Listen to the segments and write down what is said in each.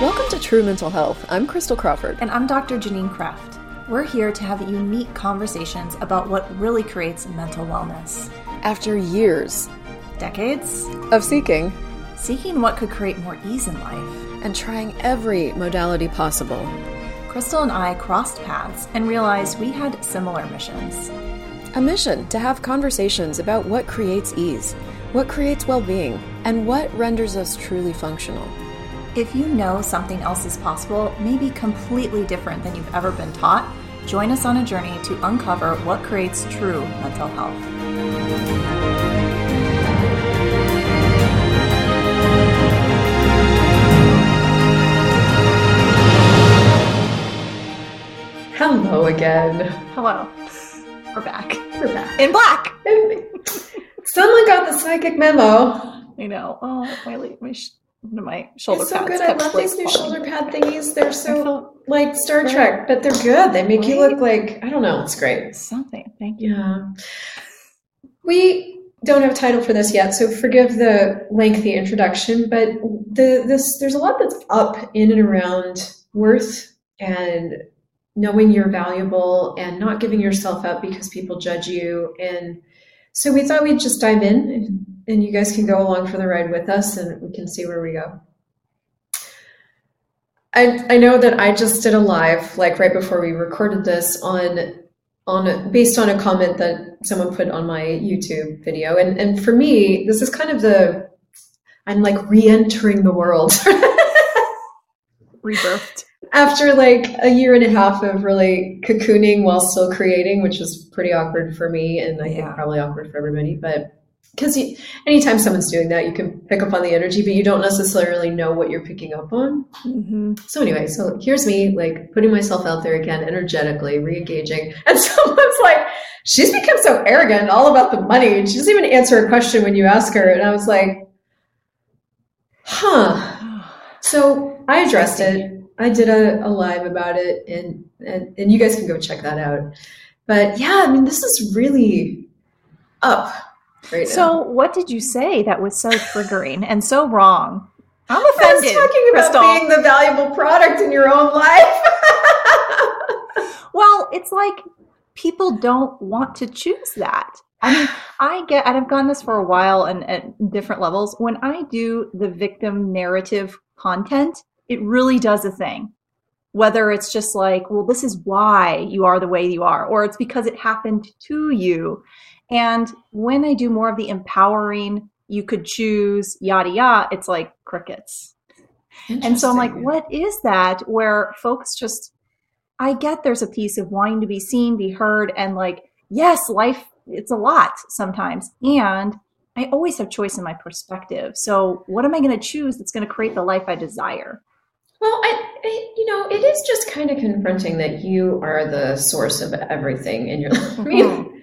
Welcome to True Mental Health. I'm Crystal Crawford. And I'm Dr. Janine Kraft. We're here to have unique conversations about what really creates mental wellness. After years, decades of seeking, seeking what could create more ease in life, and trying every modality possible, Crystal and I crossed paths and realized we had similar missions. A mission to have conversations about what creates ease, what creates well being, and what renders us truly functional. If you know something else is possible, maybe completely different than you've ever been taught, join us on a journey to uncover what creates true mental health. Hello again. Hello. We're back. We're back. In black. Someone got the psychic memo. I know. Oh, my, my my shoulder it's so pads. good. I love these new shoulder pad thingies. They're so like Star. Trek, but they're good. They make right? you look like I don't know. It's great. Something. Thank you. Yeah. We don't have a title for this yet, so forgive the lengthy introduction. But the this there's a lot that's up in and around worth and knowing you're valuable and not giving yourself up because people judge you. And so we thought we'd just dive in and you guys can go along for the ride with us and we can see where we go. I, I know that I just did a live, like right before we recorded this, on on based on a comment that someone put on my YouTube video. And and for me, this is kind of the I'm like re-entering the world. Rebirthed. After like a year and a half of really cocooning while still creating, which was pretty awkward for me and I yeah. think probably awkward for everybody. But because anytime someone's doing that, you can pick up on the energy, but you don't necessarily know what you're picking up on. Mm-hmm. So anyway, so here's me like putting myself out there again, energetically re-engaging, and someone's like, "She's become so arrogant, all about the money. She doesn't even answer a question when you ask her." And I was like, "Huh." So I addressed it. I did a, a live about it, and, and and you guys can go check that out. But yeah, I mean, this is really up right so what did you say that was so triggering and so wrong i'm offended I was talking about Crystal. being the valuable product in your own life well it's like people don't want to choose that I mean, I get, and I've gotten this for a while and at different levels. When I do the victim narrative content, it really does a thing. Whether it's just like, well, this is why you are the way you are, or it's because it happened to you. And when I do more of the empowering, you could choose yada yada, it's like crickets. And so I'm like, what is that? Where folks just, I get there's a piece of wanting to be seen, be heard, and like, yes, life, it's a lot sometimes. And I always have choice in my perspective. So what am I going to choose that's going to create the life I desire? Well, I, I, you know, it is just kind of confronting that you are the source of everything in your life. I mean, mm-hmm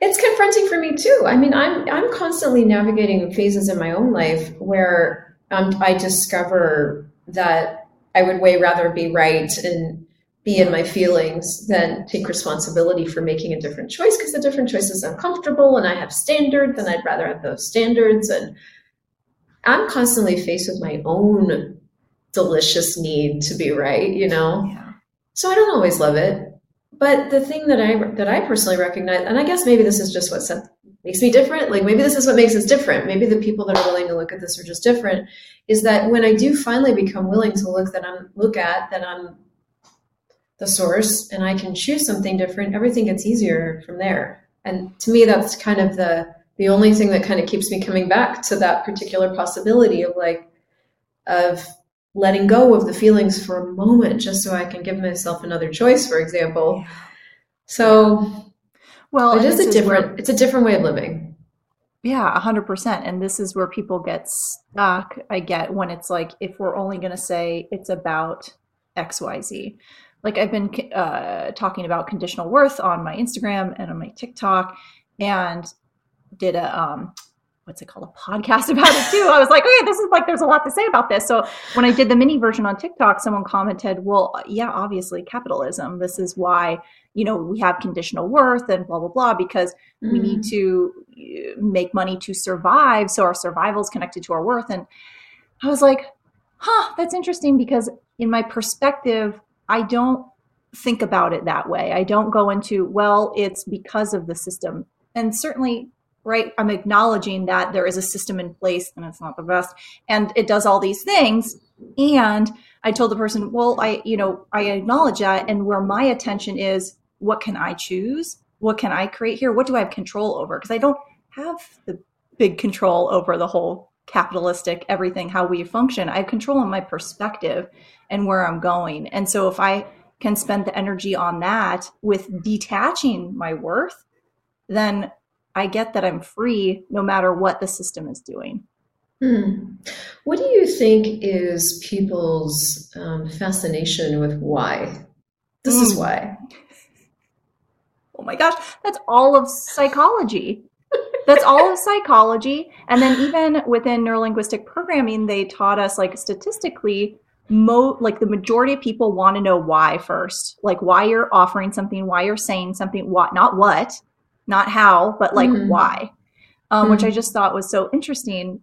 it's confronting for me too. I mean, I'm I'm constantly navigating phases in my own life where um, I discover that I would way rather be right and be in my feelings than take responsibility for making a different choice because the different choice is uncomfortable and I have standards and I'd rather have those standards and I'm constantly faced with my own delicious need to be right, you know. Yeah. So I don't always love it but the thing that I that I personally recognize, and I guess maybe this is just what Seth makes me different. Like maybe this is what makes us different. Maybe the people that are willing to look at this are just different. Is that when I do finally become willing to look that I'm look at that I'm the source and I can choose something different, everything gets easier from there. And to me, that's kind of the the only thing that kind of keeps me coming back to that particular possibility of like of letting go of the feelings for a moment just so I can give myself another choice, for example. Yeah. So well, it is a different is where, it's a different way of living. Yeah, a hundred percent. And this is where people get stuck. I get when it's like if we're only going to say it's about X, Y, Z. Like I've been uh, talking about conditional worth on my Instagram and on my TikTok, and did a um, what's it called a podcast about it too i was like okay this is like there's a lot to say about this so when i did the mini version on tiktok someone commented well yeah obviously capitalism this is why you know we have conditional worth and blah blah blah because mm. we need mm. to uh, make money to survive so our survival is connected to our worth and I was like, huh, that's interesting because in my perspective, I don't think about it that way. I don't go into, well, it's because of the system. And certainly, right, I'm acknowledging that there is a system in place and it's not the best and it does all these things. And I told the person, well, I, you know, I acknowledge that. And where my attention is, what can I choose? What can I create here? What do I have control over? Because I don't have the big control over the whole capitalistic everything, how we function. I have control in my perspective and where I'm going. And so if I can spend the energy on that with detaching my worth, then I get that I'm free no matter what the system is doing. Hmm. What do you think is people's um, fascination with why? This mm. is hmm. why. Oh my gosh, that's all of psychology. that's all of psychology. And then even within neurolinguistic programming, they taught us like statistically mo like the majority of people want to know why first like why you're offering something why you're saying something what not what not how but like mm-hmm. why um, mm-hmm. which i just thought was so interesting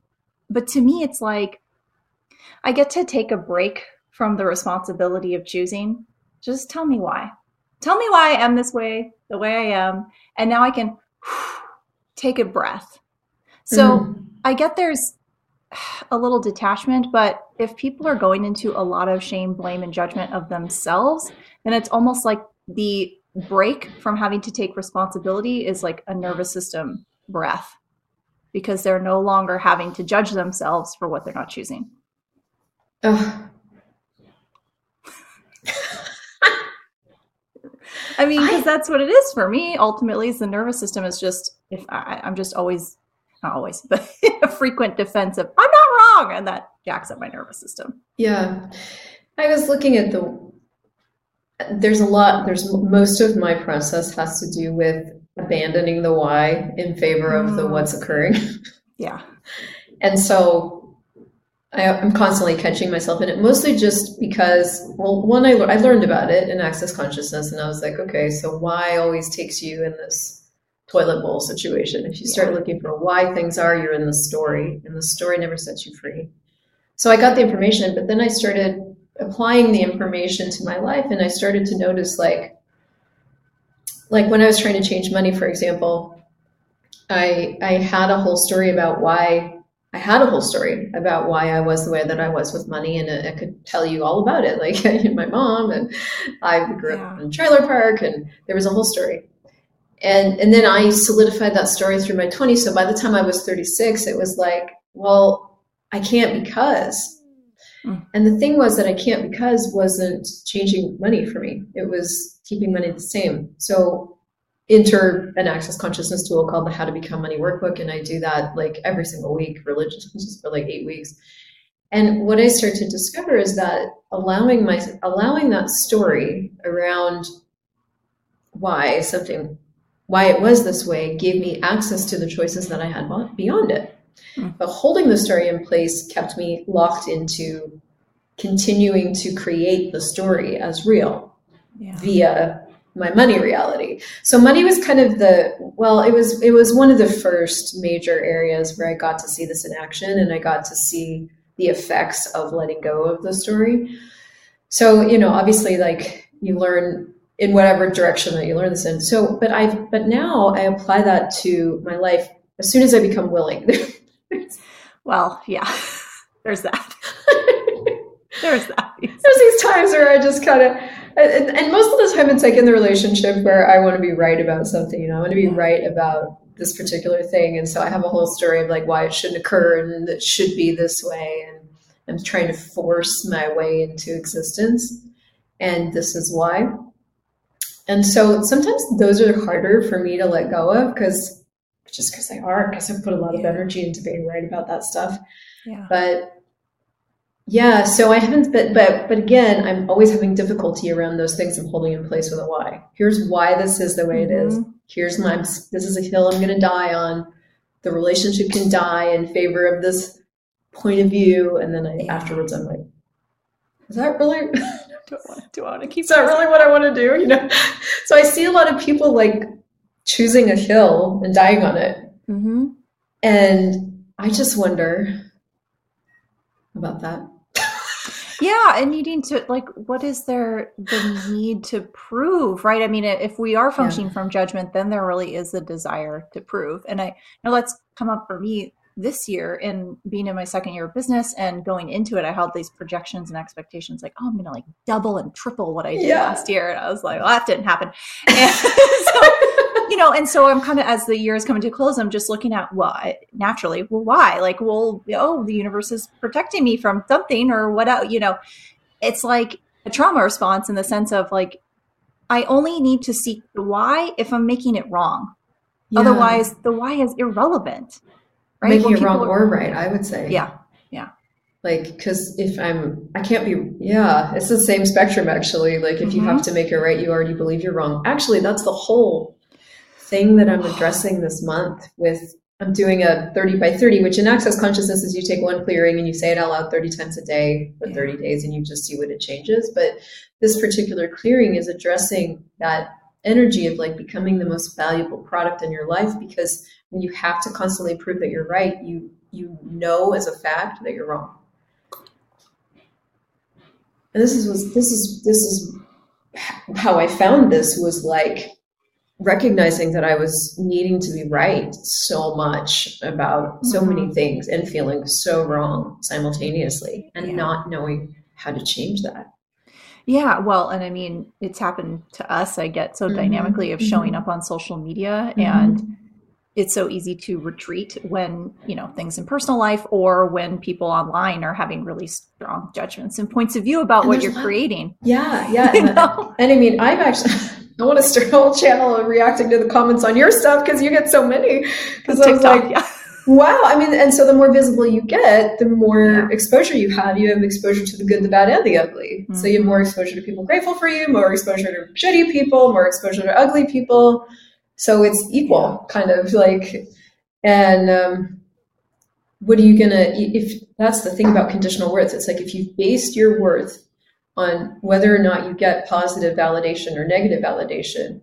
but to me it's like i get to take a break from the responsibility of choosing just tell me why tell me why i am this way the way i am and now i can take a breath so mm-hmm. i get there's a little detachment, but if people are going into a lot of shame, blame, and judgment of themselves, then it's almost like the break from having to take responsibility is like a nervous system breath because they're no longer having to judge themselves for what they're not choosing. I mean, because that's what it is for me. Ultimately, is the nervous system is just if I, I'm just always not always, but a frequent defense of I'm not wrong, and that jacks up my nervous system. Yeah, I was looking at the. There's a lot. There's most of my process has to do with abandoning the why in favor of the mm. what's occurring. Yeah, and so I, am constantly catching myself in it, mostly just because, well, one, I, I learned about it in Access Consciousness, and I was like, okay, so why always takes you in this toilet bowl situation. If you start yeah. looking for why things are, you're in the story, and the story never sets you free. So I got the information, but then I started applying the information to my life, and I started to notice like, like when I was trying to change money, for example, I I had a whole story about why. I had a whole story about why I was the way that I was with money, and I could tell you all about it. Like my mom, and I grew up in a trailer park, and there was a whole story and and then I solidified that story through my 20s. So by the time I was 36, it was like, well, I can't because. Mm. And the thing was that I can't because wasn't changing money for me. It was keeping money the same. So enter an access consciousness tool called the How to Become Money Workbook, and I do that like every single week, religiously for like eight weeks. And what I start to discover is that allowing my allowing that story around why something why it was this way gave me access to the choices that I had beyond it. Mm. But holding the story in place kept me locked into continuing to create the story as real yeah. via my money reality. So money was kind of the well, it was it was one of the first major areas where I got to see this in action and I got to see the effects of letting go of the story. So, you know, obviously like you learn in whatever direction that you learn this in. So, but I, but now I apply that to my life as soon as I become willing. well, yeah, there's that. there's that. There's these times where I just kind of, and, and, most of the time it's like in the relationship where I want to be right about something. You know, I want to be right about this particular thing, and so I have a whole story of like why it shouldn't occur and it should be this way, and I'm trying to force my way into existence, and this is why and so sometimes those are harder for me to let go of because just because they are, because I put a lot of energy into being right about that stuff. Yeah. But yeah, so I haven't, but but but again, I'm always having difficulty around those things I'm holding in place with a why. Here's why this is the way it is. Mm-hmm. Here's my this is a hill I'm going to die on. The relationship can die in favor of this point of view, and then I, afterwards I'm like, is that really? do I want to, do I want to keep? Is that really what I want to do? You know, so I see a lot of people like choosing a hill and dying on it, mm-hmm. and I just wonder, about that. Yeah and needing to like what is there the need to prove right i mean if we are functioning yeah. from judgment then there really is a desire to prove and i know that's come up for me this year in being in my second year of business and going into it, I held these projections and expectations like, oh, I'm going to like double and triple what I did yeah. last year. And I was like, well, that didn't happen. And so, you know, and so I'm kind of, as the year is coming to close, I'm just looking at, well, I, naturally, well, why? Like, well, oh, the universe is protecting me from something or what, you know, it's like a trauma response in the sense of like, I only need to seek the why if I'm making it wrong. Yeah. Otherwise, the why is irrelevant right? making it wrong or right i would say. Yeah yeah. Like because if i'm i can't be yeah it's the same spectrum actually. Like if mm-hmm. you have to make it right you already believe you're wrong. Actually that's the whole thing that i'm addressing this month with i'm doing a 30 by 30 which in access consciousness is you take one clearing and you say it out loud 30 times a day for 30 days and you just see what it changes. But this particular clearing is addressing that energy of like becoming the most valuable product in your life because when you have to constantly prove that you're right, you you know as a fact that you're wrong. And this is this is this is how I found this was like recognizing that I was needing to be right so much about so mm-hmm. many things and feeling so wrong simultaneously and yeah. not knowing how to change that. Yeah, well, and I mean, it's happened to us. I get so mm-hmm. dynamically of showing mm-hmm. up on social media mm-hmm. and it's so easy to retreat when you know things in personal life or when people online are having really strong judgments and points of view about and what you're creating yeah yeah and, and, i mean i've actually i want to start a whole channel of reacting to the comments on your stuff because you get so many because i was like yeah. Wow i mean and so the more visible you get the more yeah. exposure you have. You have exposure to the good the bad and the ugly. Mm-hmm. so you have more exposure to people grateful for you more exposure to shitty people more exposure to ugly people. So it's equal, kind of like, and um, what are you gonna, if that's the thing about conditional worth, it's like if you've based your worth on whether or not you get positive validation or negative validation,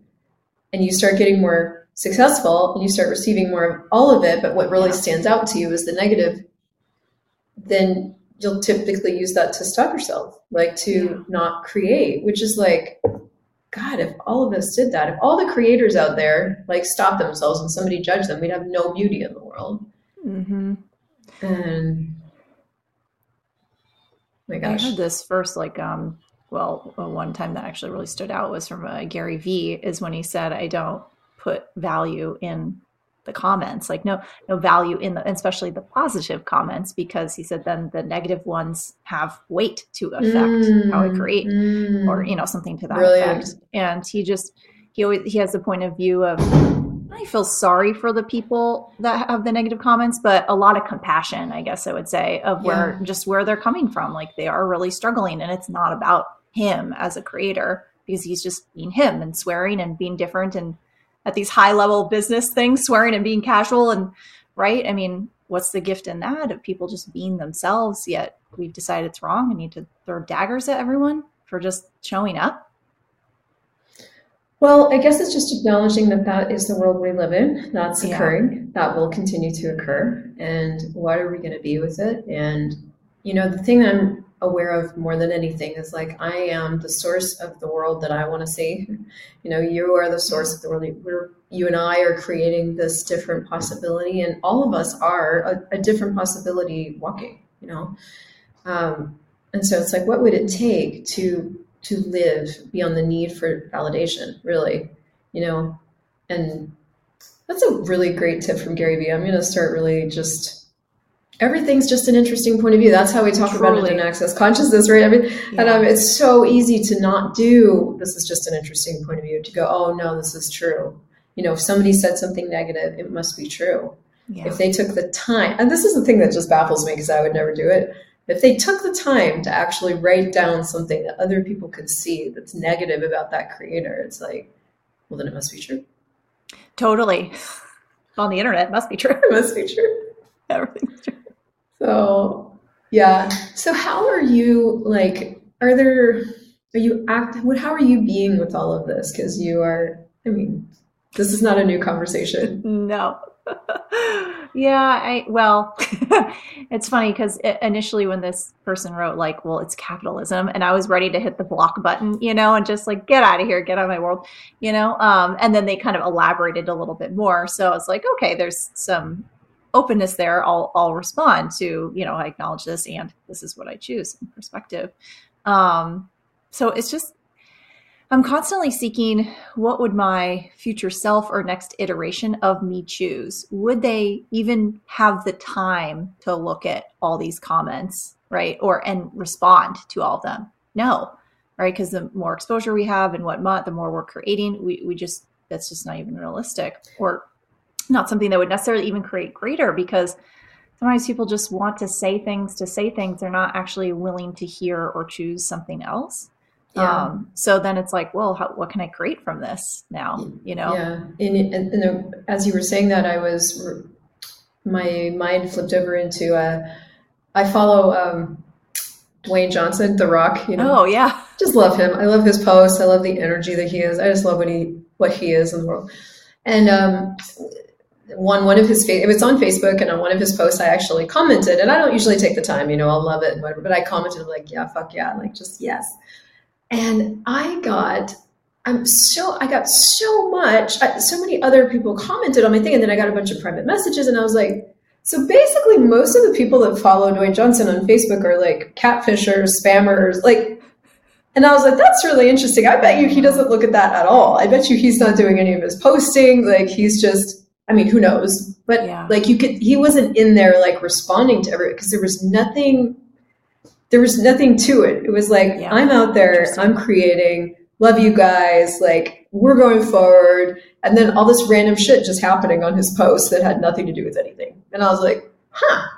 and you start getting more successful and you start receiving more of all of it, but what really stands out to you is the negative, then you'll typically use that to stop yourself, like to not create, which is like God, if all of us did that, if all the creators out there like stopped themselves and somebody judged them, we'd have no beauty in the world. Mm-hmm. And my gosh, I heard this first like um well uh, one time that actually really stood out was from uh, Gary Vee is when he said I don't put value in the comments like no no value in the especially the positive comments because he said then the negative ones have weight to affect mm, how I create mm, or you know something to that brilliant. effect and he just he always he has the point of view of I feel sorry for the people that have the negative comments, but a lot of compassion, I guess I would say, of where yeah. just where they're coming from. Like they are really struggling, and it's not about him as a creator because he's just being him and swearing and being different and at these high level business things, swearing and being casual and right. I mean, what's the gift in that of people just being themselves? Yet we've decided it's wrong and need to throw daggers at everyone for just showing up. Well, I guess it's just acknowledging that that is the world we live in. That's occurring. Yeah. That will continue to occur. And what are we going to be with it? And, you know, the thing that I'm aware of more than anything is like I am the source of the world that I want to see. You know, you are the source of the world. We're you and I are creating this different possibility, and all of us are a, a different possibility walking. You know, um, and so it's like, what would it take to to live beyond the need for validation? Really, you know, and that's a really great tip from Gary Vee. I'm going to start really just everything's just an interesting point of view. That's how we talk Truly. about it in access consciousness, right? Yeah. and um, it's so easy to not do. This is just an interesting point of view to go. Oh no, this is true. You know, if somebody said something negative, it must be true. Yeah. If they took the time, and this is the thing that just baffles me because I would never do it. If they took the time to actually write down something that other people could see that's negative about that creator, it's like, well, then it must be true. Totally. On the internet, it must be true. It must be true. Everything's true. So yeah. So how are you like are there are you act what how are you being with all of this? Because you are I mean, this is not a new conversation. No. yeah, I well, it's funny because initially when this person wrote like, "Well, it's capitalism," and I was ready to hit the block button, you know, and just like get out of here, get out of my world, you know. Um, and then they kind of elaborated a little bit more, so I was like, okay, there's some openness there. I'll I'll respond to you know I acknowledge this and this is what I choose in perspective. Um, so it's just I'm constantly seeking what would my future self or next iteration of me choose? Would they even have the time to look at all these comments, right? Or and respond to all of them? No, right? Because the more exposure we have and whatnot, the more we're creating, we, we just that's just not even realistic or not something that would necessarily even create greater because sometimes people just want to say things to say things. They're not actually willing to hear or choose something else. Yeah. Um, so then it's like, well, how, what can I create from this now? You know? Yeah. And, and, and as you were saying that, I was, my mind flipped over into, uh, I follow, um, Dwayne Johnson, The Rock, you know. Oh yeah. Just love him. I love his posts. I love the energy that he is. I just love what he, what he is in the world. And, um, one one of his it was on Facebook and on one of his posts I actually commented and I don't usually take the time you know I'll love it whatever but I commented like yeah fuck yeah like just yes and I got, I'm so, I got so much, so many other people commented on my thing. And then I got a bunch of private messages and I was like, so basically most of the people that follow Dwayne Johnson on Facebook are like catfishers, spammers, like, and I was like, that's really interesting. I bet you he doesn't look at that at all. I bet you he's not doing any of his posting. Like he's just, I mean, who knows? But yeah. like you could, he wasn't in there like responding to every because there was nothing there was nothing to it. It was like, yeah. I'm out there, I'm creating, love you guys, like, we're going forward. And then all this random shit just happening on his post that had nothing to do with anything. And I was like, huh,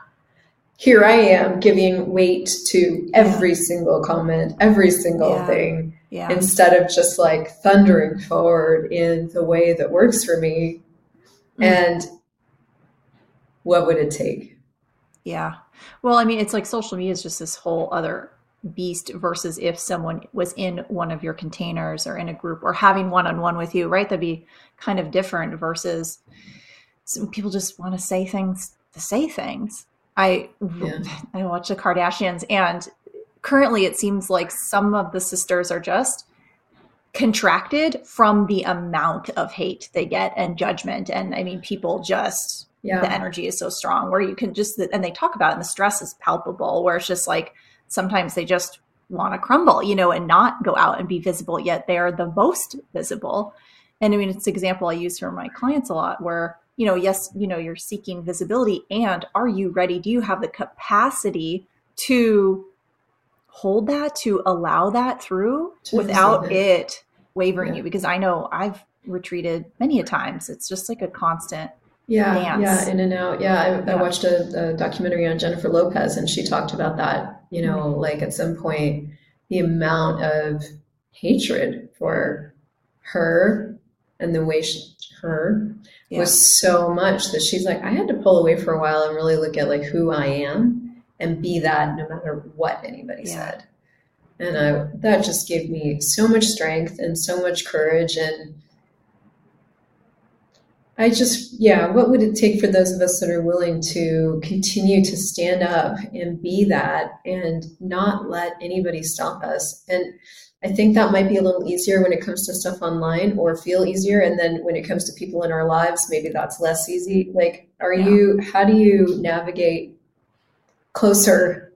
here I am giving weight to every yeah. single comment, every single thing, yeah. instead of just like thundering forward in the way that works for me. Mm-hmm. And what would it take? Yeah. Well, I mean, it's like social media is just this whole other beast versus if someone was in one of your containers or in a group or having one on one with you, right? That'd be kind of different versus some people just want to say things to say things. I yeah. I watch the Kardashians and currently it seems like some of the sisters are just contracted from the amount of hate they get and judgment. And I mean people just yeah. the energy is so strong where you can just and they talk about it and the stress is palpable where it's just like sometimes they just want to crumble you know and not go out and be visible yet they're the most visible. And i mean it's an example i use for my clients a lot where you know yes you know you're seeking visibility and are you ready? Do you have the capacity to hold that to allow that through to without it wavering yeah. you because i know i've retreated many a times it's just like a constant yeah, dance. yeah, in and out. Yeah, I, yeah. I watched a, a, documentary on Jennifer Lopez, and she talked about that. You know, mm-hmm. like at some point, the amount of hatred for her and the way she, her yeah. was so much that she's like, I had to pull away for a while and really look at like who I am and be that no matter what anybody yeah. said. And I, that just gave me so much strength and so much courage and I just, yeah, what would it take for those of us that are willing to continue to stand up and be that and not let anybody stop us? And I think that might be a little easier when it comes to stuff online or feel easier. And then when it comes to people in our lives, maybe that's less easy. Like, are yeah. you, how do you navigate closer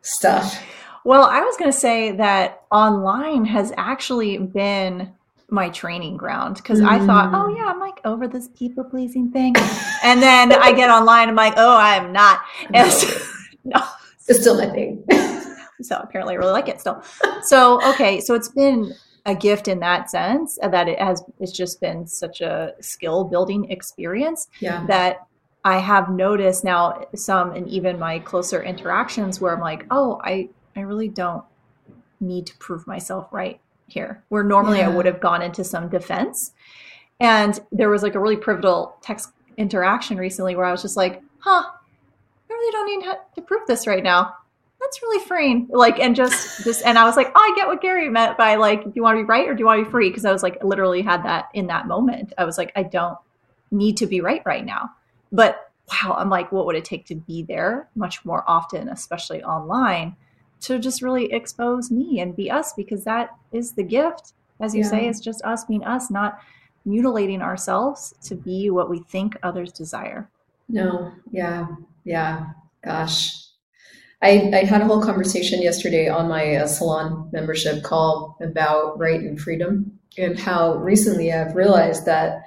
stuff? Well, I was going to say that online has actually been my training ground because mm. I thought, oh mm. yeah, I'm like over this people pleasing thing, and then I get online, I'm like, oh, I am not. No. So, no. it's still my thing. so apparently, I really like it still. So okay, so it's been a gift in that sense uh, that it has. It's just been such a skill building experience yeah. that I have noticed now some and even my closer interactions where I'm like, oh, I I really don't need to prove myself right here, where normally yeah. I would have gone into some defense. And there was like a really pivotal text interaction recently where I was just like, huh, I really don't need to prove this right now. That's really freeing. Like, and just this, and I was like, oh, I get what Gary meant by like, do you want to be right or do you want to be free? Because I was like, literally had that in that moment. I was like, I don't need to be right right now. But wow, I'm like, what would it take to be there much more often, especially online, to just really expose me and be us because that is the gift. As you yeah. say, it's just us being us, not mutilating ourselves to be what we think others desire. No, yeah, yeah. Gosh. I, I had a whole conversation yesterday on my uh, salon membership call about right and freedom and how recently I've realized that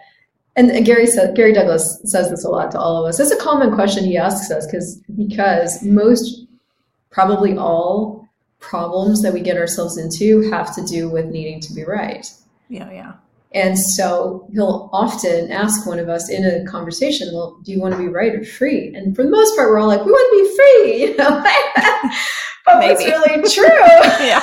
and Gary said Gary Douglas says this a lot to all of us. It's a common question he asks us because because most probably all problems that we get ourselves into have to do with needing to be right. Yeah, yeah. And so he'll often ask one of us in a conversation, well, do you want to be right or free? And for the most part, we're all like, we want to be free, you know. but Maybe. it's really true. yeah.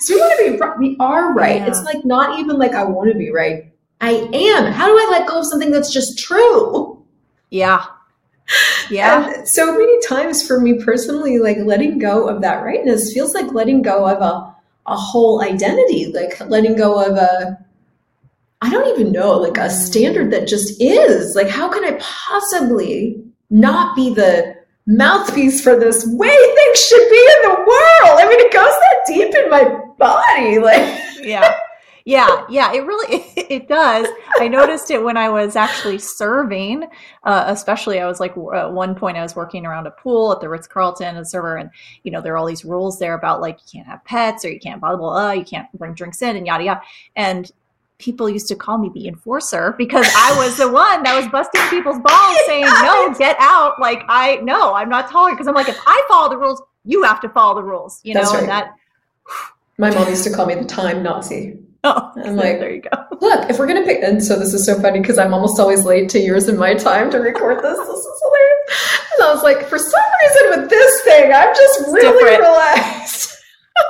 so we want to be we are right. Yeah. It's like not even like I want to be right. I am. How do I let go of something that's just true? Yeah. Yeah. And so many times for me personally, like letting go of that rightness feels like letting go of a a whole identity, like letting go of a I don't even know, like a standard that just is. Like, how can I possibly not be the mouthpiece for this way things should be in the world? I mean, it goes that deep in my body. Like, yeah. Yeah, yeah, it really it does. I noticed it when I was actually serving. Uh, especially, I was like at one point I was working around a pool at the Ritz Carlton as a server, and you know there are all these rules there about like you can't have pets or you can't blah blah blah, you can't bring drinks in and yada yada. And people used to call me the enforcer because I was the one that was busting people's balls saying, no, get out. Like, I, no, I'm not tolerating. Because I'm like, if I follow the rules, you have to follow the rules, you know? Right. And that. My mom used to call me the time Nazi. Oh, I'm like, there you go. Look, if we're gonna pick, and so this is so funny because I'm almost always late to yours in my time to record this. This is hilarious. And I was like, for some reason with this thing, I'm just it's really different. relaxed.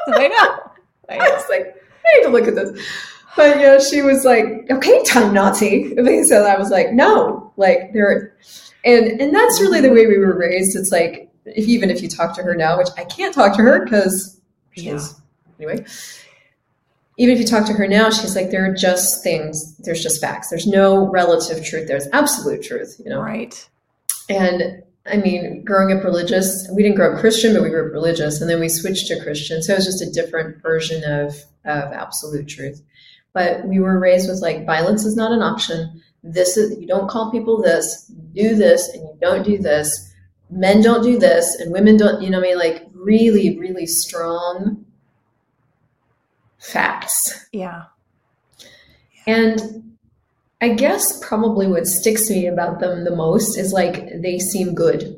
I know. I, know. I was like, I need to look at this but yeah, she was like, okay, time Nazi. So I was like, no, like there, and and that's really the way we were raised. It's like if even if you talk to her now, which I can't talk to her because she's yeah. anyway. Even if you talk to her now, she's like, there are just things. There's just facts. There's no relative truth. There's absolute truth. You know, right? And I mean, growing up religious, we didn't grow up Christian, but we grew up religious, and then we switched to Christian. So it was just a different version of of absolute truth but we were raised with like violence is not an option. This is you don't call people this, do this, and you don't do this. Men don't do this, and women don't. You know, what I mean, like really, really strong facts. Yeah. And I guess probably what sticks to me about them the most is like they seem good.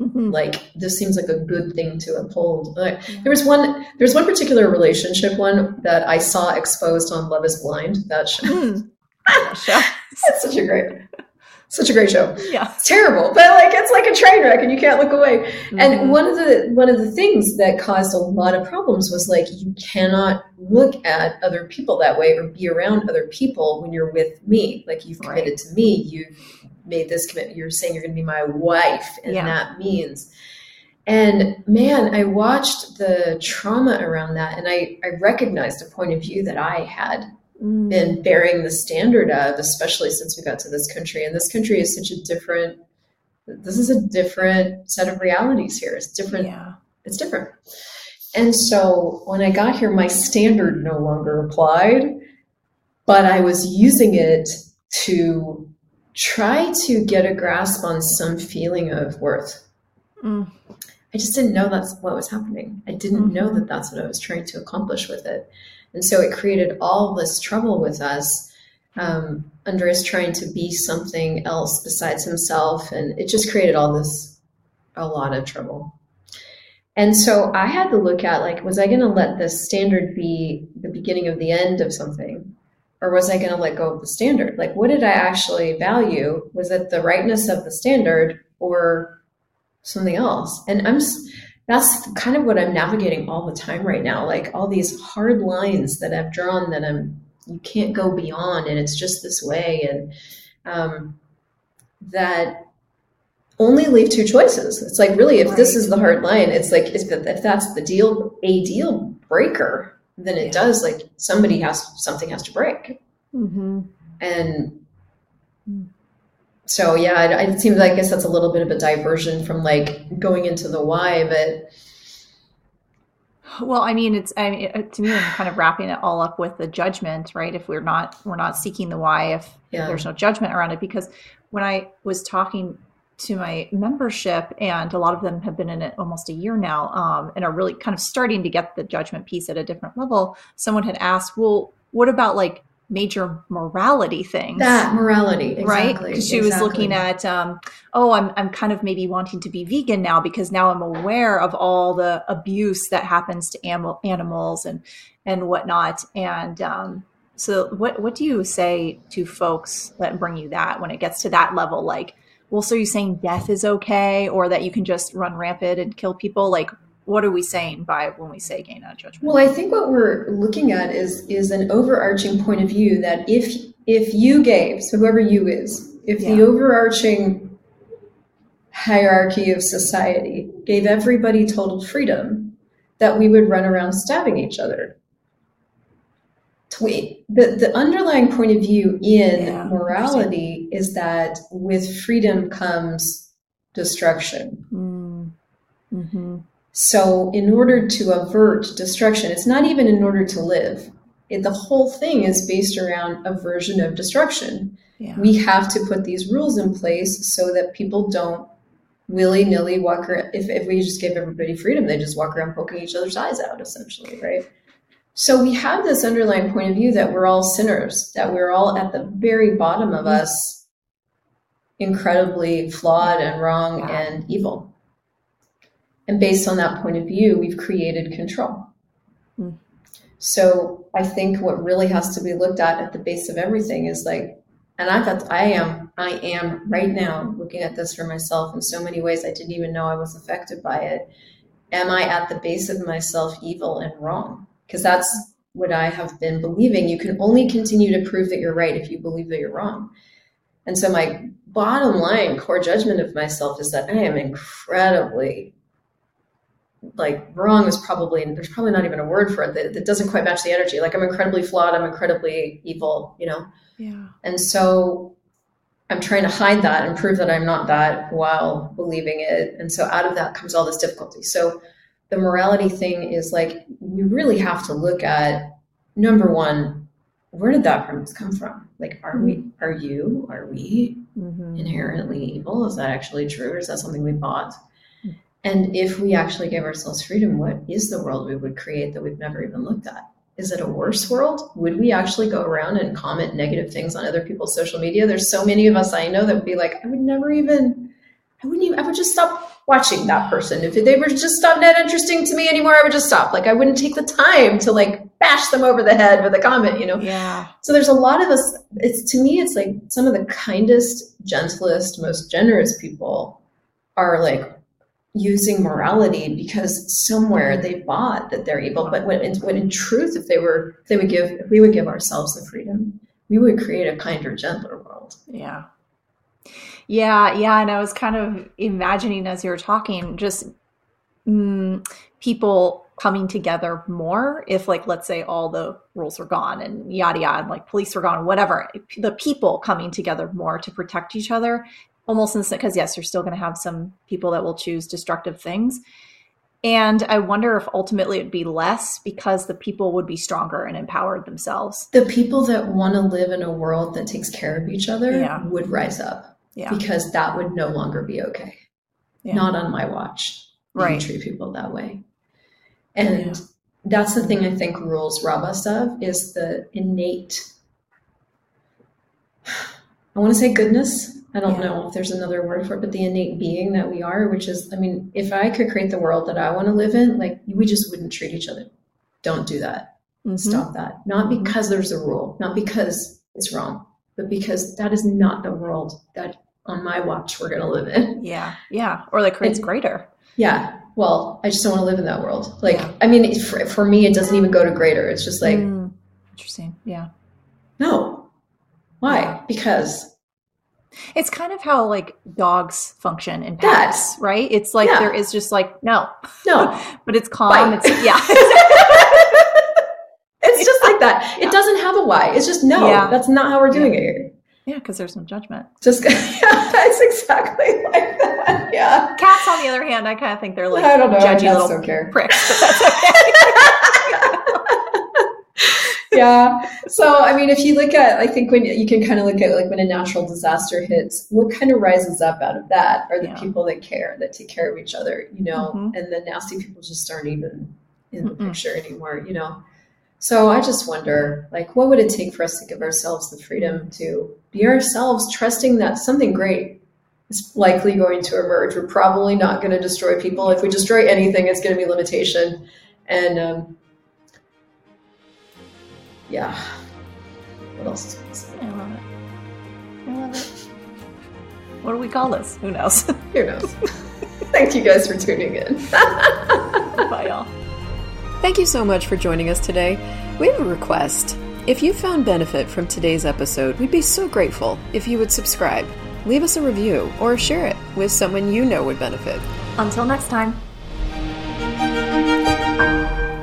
Mm-hmm. Like this seems like a good thing to uphold. Like, yeah. There was one. There's one particular relationship one that I saw exposed on Love Is Blind. That show. Mm. it's such a great, such a great show. Yeah, it's terrible, but like it's like a train wreck, and you can't look away. Mm-hmm. And one of the one of the things that caused a lot of problems was like you cannot look at other people that way or be around other people when you're with me. Like you've committed right. to me, you've made this commitment. You're saying you're going to be my wife, and yeah. that means. And man, I watched the trauma around that, and I, I recognized a point of view that I had mm. been bearing the standard of, especially since we got to this country. And this country is such a different. This is a different set of realities here. It's different. Yeah. It's different. And so when I got here, my standard no longer applied, but I was using it to try to get a grasp on some feeling of worth. Mm. I just didn't know that's what was happening. I didn't mm-hmm. know that that's what I was trying to accomplish with it. And so it created all this trouble with us. Um, Andreas trying to be something else besides himself. And it just created all this, a lot of trouble. And so I had to look at like, was I going to let this standard be the beginning of the end of something? or was I going to let go of the standard? Like, what did I actually value? Was it the rightness of the standard or something else? And I'm that's kind of what I'm navigating all the time right now. Like all these hard lines that I've drawn that I'm you can't go beyond, and it's just this way, and um, that only leave two choices. It's like really, if right. this is the hard line, it's like if, if that's the deal, a deal breaker, then it yeah. does like somebody has something has to break mm-hmm. and so yeah, it, it seems like I guess that's a little bit of a diversion from like going into the why, but well, I mean, it's I mean, to me, I'm kind of wrapping it all up with the judgment, right? If we're not we're not seeking the why, if yeah, there's no judgment around it, because when I was talking to my membership, and a lot of them have been in it almost a year now, um, and are really kind of starting to get the judgment piece at a different level. Someone had asked, "Well, what about like major morality things?" that morality, exactly, right? Because she was looking at, um, oh, I'm I'm kind of maybe wanting to be vegan now because now I'm aware of all the abuse that happens to animal animals and and whatnot. And um, so, what what do you say to folks that bring you that when it gets to that level? Like, well, so you're saying death is okay, or that you can just run rampant and kill people? Like, what are we saying by when we say gain out judgment? Well, I think what we're looking at is is an overarching point of view that if if you gave, so whoever you is, if the overarching hierarchy of society gave everybody total freedom, that we would run around stabbing each other. The, the underlying point of view in Yeah, morality is that with freedom comes destruction. Mm. hmm So, in order to avert destruction, it's not even in order to live. It, the whole thing is based around aversion of destruction. Yeah. We have to put these rules in place so that people don't willy nilly walk around. If, if we just gave everybody freedom, they just walk around poking each other's eyes out, essentially, right? So, we have this underlying point of view that we're all sinners, that we're all at the very bottom of mm. us, incredibly flawed and wrong Wow. and evil. And based on that point of view, we've created control. Hmm. So I think what really has to be looked at at the base of everything is like, and I thought I am, I am right now looking at this for myself in so many ways I didn't even know I was affected by it. Am I at the base of myself evil and wrong? Because that's what I have been believing. You can only continue to prove that you're right if you believe that you're wrong. And so my bottom line core judgment of myself is that I am incredibly like wrong is probably there's probably not even a word for it that, that doesn't quite match the energy. Like i'm incredibly flawed i'm incredibly evil you know? Yeah. and so i'm trying to hide that and prove that i'm not that while believing it. And so out of that comes all this difficulty. So the morality thing is like we really have to look at number one where did that premise come from? Like are we are you are we hmm inherently evil? Is that actually true, or is that something we bought? And if we actually gave ourselves freedom, what is the world we would create that we've never even looked at? Is it a worse world? Would we actually go around and comment negative things on other people's social media? There's so many of us I know that would be like, I would never even, I wouldn't even, I would just stop watching that person. If they were just not interesting to me anymore, I would just stop. Like I wouldn't take the time to like bash them over the head with a comment, you know? Yeah. So there's a lot of us. It's to me, it's like some of the kindest, gentlest, most generous people are like using morality because somewhere they bought that they're evil. But when, when in truth, if they were, if they would give, if we would give ourselves the freedom, we would create a kinder, gentler world. Yeah. Yeah, yeah, and I was kind of imagining as you were talking, just mm, people coming together more. If, like, let's say all the rules were gone and yada yada, and like police were gone, whatever. The people coming together more to protect each other, almost instant. Because yes, you're still going to have some people that will choose destructive things, and I wonder if ultimately it'd be less because the people would be stronger and empowered themselves. The people that want to live in a world that takes care of each other Yeah. would rise up Yeah, because that would no longer be okay. yeah. Not on my watch. Right. treat people that way. And that's the thing I think rules rob us of is the innate I want to say goodness. I don't Yeah. know if there's another word for it, but the innate being that we are, which is, I mean, if I could create the world that I want to live in, like we just wouldn't treat each other. Don't do that. Mhm. Stop that. Not Mhm. because there's a rule, not because it's wrong, but because that is not the world that on my watch we're going to live in. Yeah, yeah, or like creates And- greater. Yeah. Well, I just don't want to live in that world. Like, Yeah. I mean, for, for me, it doesn't even go to greater. It's just like, Mm, interesting. Yeah. no. Why? Yeah. Because It's kind of how like dogs function in That. packs, right? It's like Yeah. there is just like no, no, but it's calm. Bite. It's yeah. it's just like that. It doesn't have a why. It's just no. Yeah. That's not how we're doing it here. Yeah, because there's no judgment. Just yeah, it's exactly like that. Yeah. Cats, on the other hand, I kind of think they're like I don't know. judgy little don't care. pricks. But that's okay. yeah. So, I mean, if you look at, I think when you can kind of look at like when a natural disaster hits, what kind of rises up out of that are the Yeah. people that care, that take care of each other, you know, Mhm. and the nasty people just aren't even in the Mm-mm. picture anymore, you know. So I just wonder, like, what would it take for us to give ourselves the freedom to be ourselves, trusting that something great is likely going to emerge. We're probably not going to destroy people. If we destroy anything, it's going to be limitation. And um, yeah. What else is possible? I love it. I love it. What do we call this? Who knows? Who knows? Thank you guys for tuning in. Bye, y'all. Thank you so much for joining us today. We have a request. If you found benefit from today's episode, we'd be so grateful if you would subscribe, leave us a review, or share it with someone you know would benefit. Until next time.